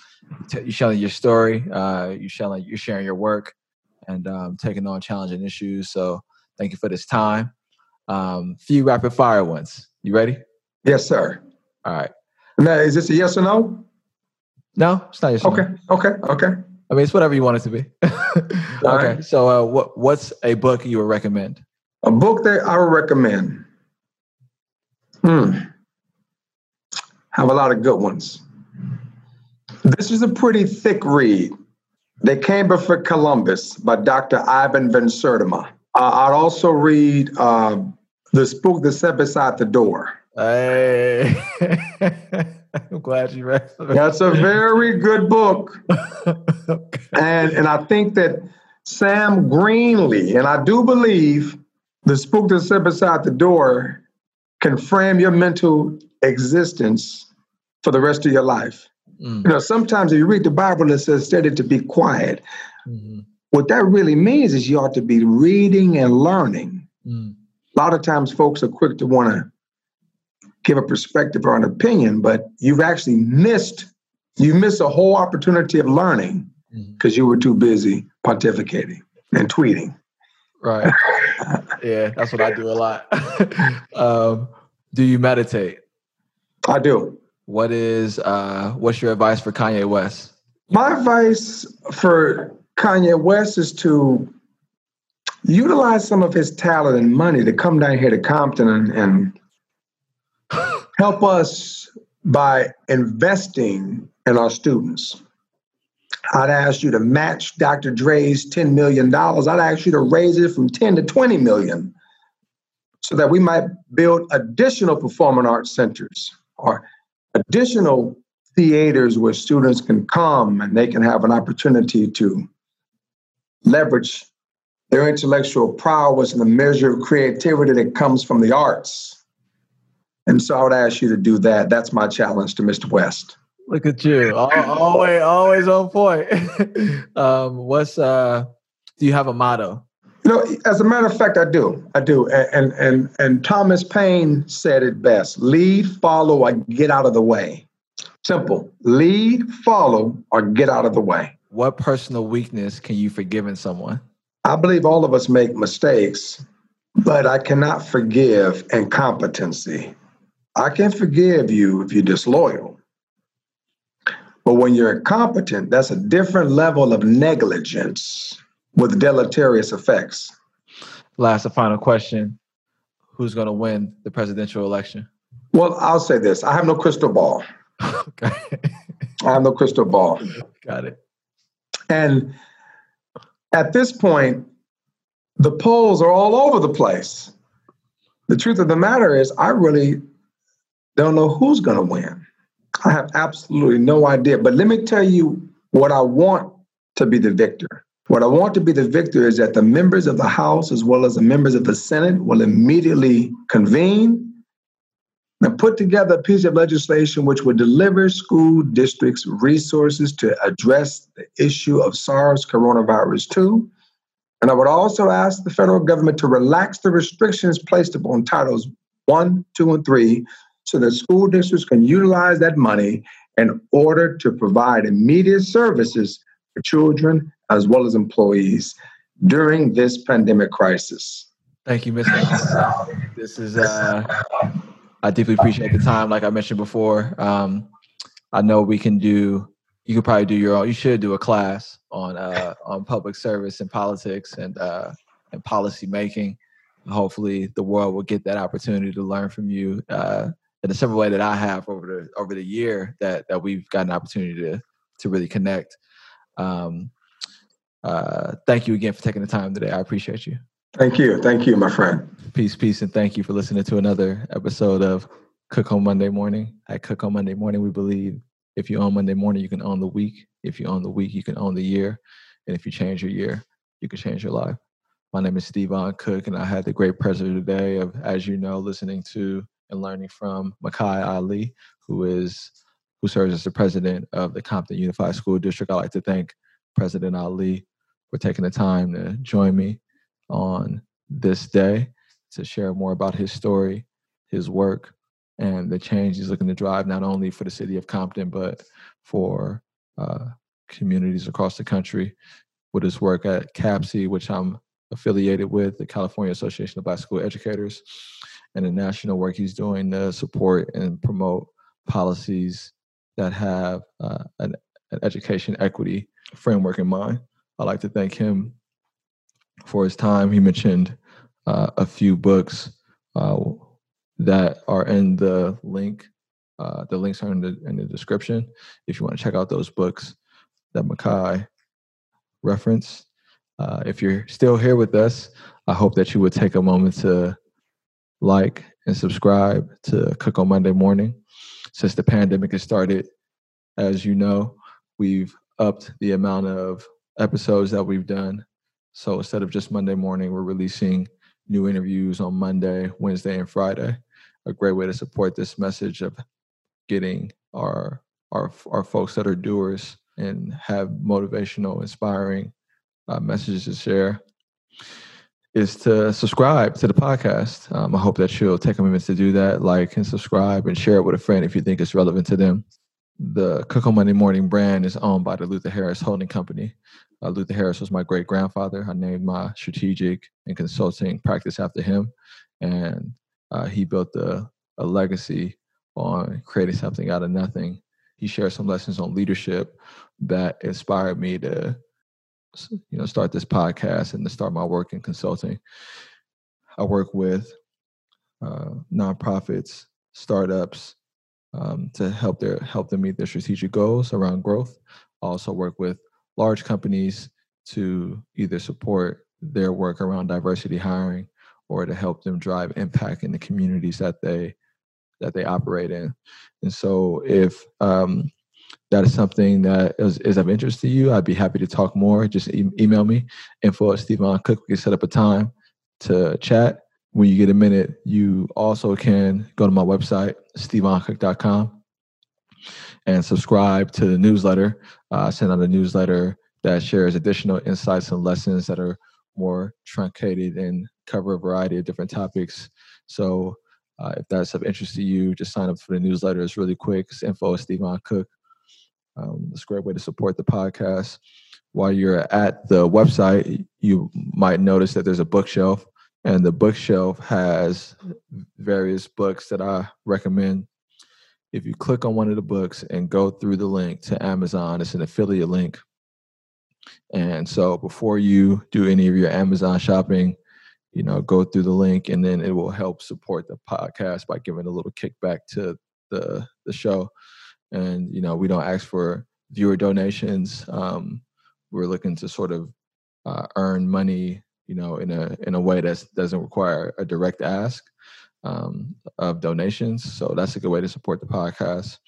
t- you sharing your story, uh, you sharing you sharing your work, and um, taking on challenging issues. So thank you for this time. Um, few rapid fire ones. You ready? Yes, sir. All right. Now, is this a yes or no? No, it's not yes. Okay. No. Okay. Okay. I mean, it's whatever you want it to be. okay. So, uh, what what's a book you would recommend? A book that I would recommend. Hmm. Have a lot of good ones. This is a pretty thick read. They came before Columbus by Dr. Ivan Van Sertima. Uh, I'd also read uh, The Spook That Sat Beside the Door. Hey. I'm glad you read. That's a very good book. okay. And and I think that Sam Greenlee, and I do believe The Spook That Sat Beside the Door can frame your mental existence for the rest of your life. Mm. You know, sometimes if you read the Bible, it says study to be quiet. Mm-hmm. What that really means is you ought to be reading and learning. Mm. A lot of times folks are quick to want to give a perspective or an opinion, but you've actually missed, you miss a whole opportunity of learning because mm-hmm. you were too busy pontificating and tweeting. Right. yeah, that's what I do a lot. um, do you meditate? I do. What is uh, what's your advice for Kanye West? My advice for Kanye West is to utilize some of his talent and money to come down here to Compton and, and help us by investing in our students. I'd ask you to match Dr. Dre's $10 million. I'd ask you to raise it from 10 to 20 million so that we might build additional performing arts centers or additional theaters where students can come and they can have an opportunity to leverage their intellectual prowess and the measure of creativity that comes from the arts. And so I would ask you to do that. That's my challenge to Mr. West. Look at you, always, always on point. um, what's uh? Do you have a motto? You know, as a matter of fact, I do. I do. And and and Thomas Paine said it best: lead, follow, or get out of the way. Simple. Lead, follow, or get out of the way. What personal weakness can you forgive in someone? I believe all of us make mistakes, but I cannot forgive incompetency. I can forgive you if you're disloyal. But when you're incompetent, that's a different level of negligence with deleterious effects. Last and final question Who's going to win the presidential election? Well, I'll say this I have no crystal ball. okay. I have no crystal ball. Got it. And at this point, the polls are all over the place. The truth of the matter is, I really don't know who's going to win. I have absolutely no idea. But let me tell you what I want to be the victor. What I want to be the victor is that the members of the House, as well as the members of the Senate, will immediately convene and put together a piece of legislation which would deliver school districts resources to address the issue of SARS coronavirus 2. And I would also ask the federal government to relax the restrictions placed upon Titles 1, 2, and 3 so that school districts can utilize that money in order to provide immediate services for children as well as employees during this pandemic crisis. Thank you, Mr. this is, uh, I deeply appreciate the time. Like I mentioned before, um, I know we can do, you could probably do your own, you should do a class on, uh, on public service and politics and, uh, and policy making. Hopefully the world will get that opportunity to learn from you. Uh, in a similar way that I have over the over the year that that we've got an opportunity to to really connect. Um, uh, thank you again for taking the time today. I appreciate you. Thank you. Thank you, my friend. Peace, peace, and thank you for listening to another episode of Cook on Monday Morning. At Cook on Monday Morning, we believe if you own Monday morning, you can own the week. If you own the week, you can own the year. And if you change your year, you can change your life. My name is Stevon Cook, and I had the great pleasure today of, as you know, listening to and learning from Micah Ali, who is who serves as the president of the Compton Unified School District. I'd like to thank President Ali for taking the time to join me on this day to share more about his story, his work, and the change he's looking to drive not only for the city of Compton, but for uh, communities across the country with his work at CABSE, which I'm affiliated with, the California Association of Black School Educators and the national work he's doing to support and promote policies that have uh, an, an, education equity framework in mind. I'd like to thank him for his time. He mentioned uh, a few books uh, that are in the link. Uh, the links are in the, in the description if you want to check out those books that Micah referenced. Uh, if you're still here with us, I hope that you would take a moment to like, and subscribe to Cook on Monday Morning. Since the pandemic has started, as you know, we've upped the amount of episodes that we've done. So instead of just Monday morning, we're releasing new interviews on Monday, Wednesday, and Friday. A great way to support this message of getting our our our folks that are doers and have motivational, inspiring uh, messages to share is to subscribe to the podcast. Um, I hope that you'll take a moment to do that, like and subscribe, and share it with a friend if you think it's relevant to them. The Cook on Monday Morning brand is owned by the Luther Harris Holding Company. Uh, Luther Harris was my great grandfather. I named my strategic and consulting practice after him, and uh, he built a, a legacy on creating something out of nothing. He shared some lessons on leadership that inspired me to you know start this podcast and to start my work in consulting. I work with uh, nonprofits startups um, to help their help them meet their strategic goals around growth. I also work with large companies to either support their work around diversity hiring or to help them drive impact in the communities that they that they operate in. And so if um, that is something that is, is, of interest to you, I'd be happy to talk more. Just e- email me, info at Stevon Cook. We can set up a time to chat. When you get a minute, you also can go to my website, stevoncook.com, and subscribe to the newsletter. Uh, I send out a newsletter that shares additional insights and lessons that are more truncated and cover a variety of different topics. So uh, if that's of interest to you, just sign up for the newsletter. It's really quick. It's info at Stevon Cook. Um, it's a great way to support the podcast. While you're at the website, you might notice that there's a bookshelf, and the bookshelf has various books that I recommend. If you click on one of the books and go through the link to Amazon, it's an affiliate link. And so before you do any of your Amazon shopping, you know, go through the link and then it will help support the podcast by giving a little kickback to the the show. And you know, we don't ask for viewer donations. Um, we're looking to sort of uh, earn money, you know, in a in a way that doesn't require a direct ask um, of donations. So that's a good way to support the podcast.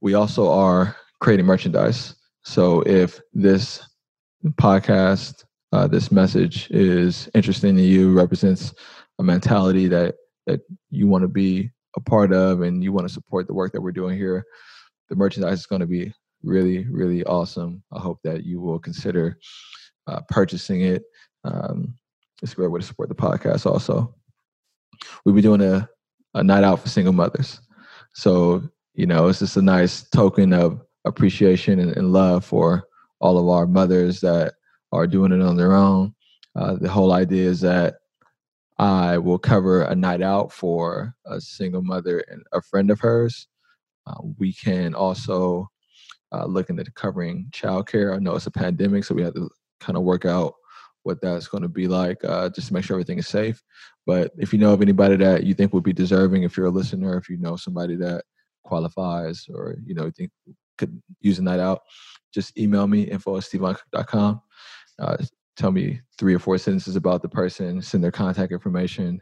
We also are creating merchandise. So if this podcast, uh, this message is interesting to you, represents a mentality that that you want to be a part of, and you want to support the work that we're doing here, the merchandise is going to be really, really awesome. I hope that you will consider uh, purchasing it. Um, it's a great way to support the podcast. Also, we'll be doing a a night out for single mothers. So you know, it's just a nice token of appreciation and, and love for all of our mothers that are doing it on their own. Uh, the whole idea is that I will cover a night out for a single mother and a friend of hers. Uh, we can also uh, look into covering childcare. I know it's a pandemic, so we have to kind of work out what that's going to be like uh, just to make sure everything is safe. But if you know of anybody that you think would be deserving, if you're a listener, if you know somebody that qualifies or you know think could use a night out, just email me info at stevoncook.com. Uh, tell me three or four sentences about the person, send their contact information,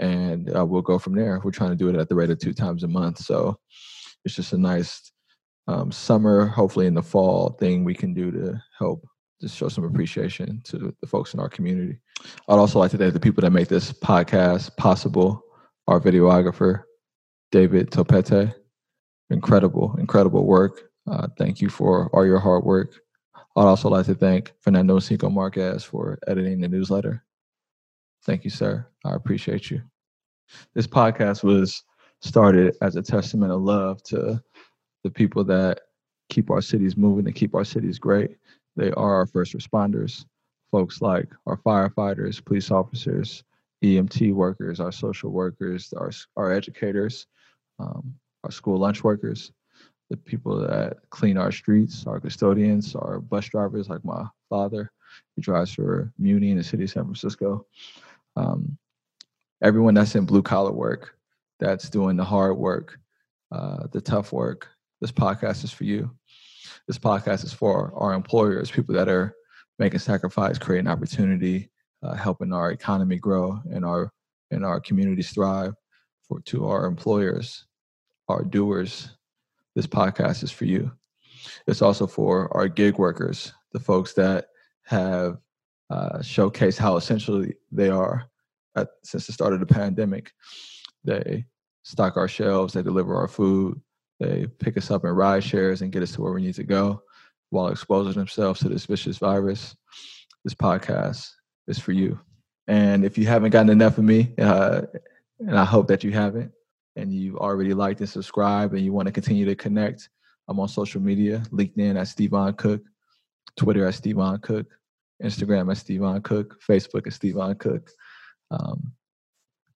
and uh, we'll go from there. We're trying to do it at the rate of two times a month. So it's just a nice um, summer, hopefully in the fall thing we can do to help just show some appreciation to the folks in our community. I'd also like to thank the people that make this podcast possible. Our videographer, David Topete. Incredible, incredible work. Uh, thank you for all your hard work. I'd also like to thank Fernando Cinco Marquez for editing the newsletter. Thank you, sir. I appreciate you. This podcast was started as a testament of love to the people that keep our cities moving and keep our cities great. They are our first responders, folks like our firefighters, police officers, EMT workers, our social workers, our, our educators, um, our school lunch workers, the people that clean our streets, our custodians, our bus drivers, like my father, he drives for Muni in the city of San Francisco. Um, everyone that's in blue collar work, that's doing the hard work, uh, the tough work. This podcast is for you. This podcast is for our employers, people that are making sacrifice, creating opportunity, uh, helping our economy grow and our and our communities thrive. For to our employers, our doers, this podcast is for you. It's also for our gig workers, the folks that have uh, showcased how essential they are at, since the start of the pandemic. They stock our shelves, they deliver our food, they pick us up in ride shares and get us to where we need to go while exposing themselves to this vicious virus. This podcast is for you. And if you haven't gotten enough of me, uh, and I hope that you haven't, and you've already liked and subscribed and you want to continue to connect, I'm on social media, LinkedIn at Stevon Cook, Twitter at Stevon Cook, Instagram at Stevon Cook, Facebook at Stevon Cook. Um,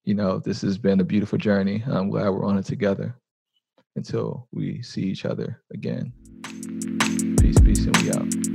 you know, this has been a beautiful journey. I'm glad we're on it together until we see each other again. Peace, peace, and we out.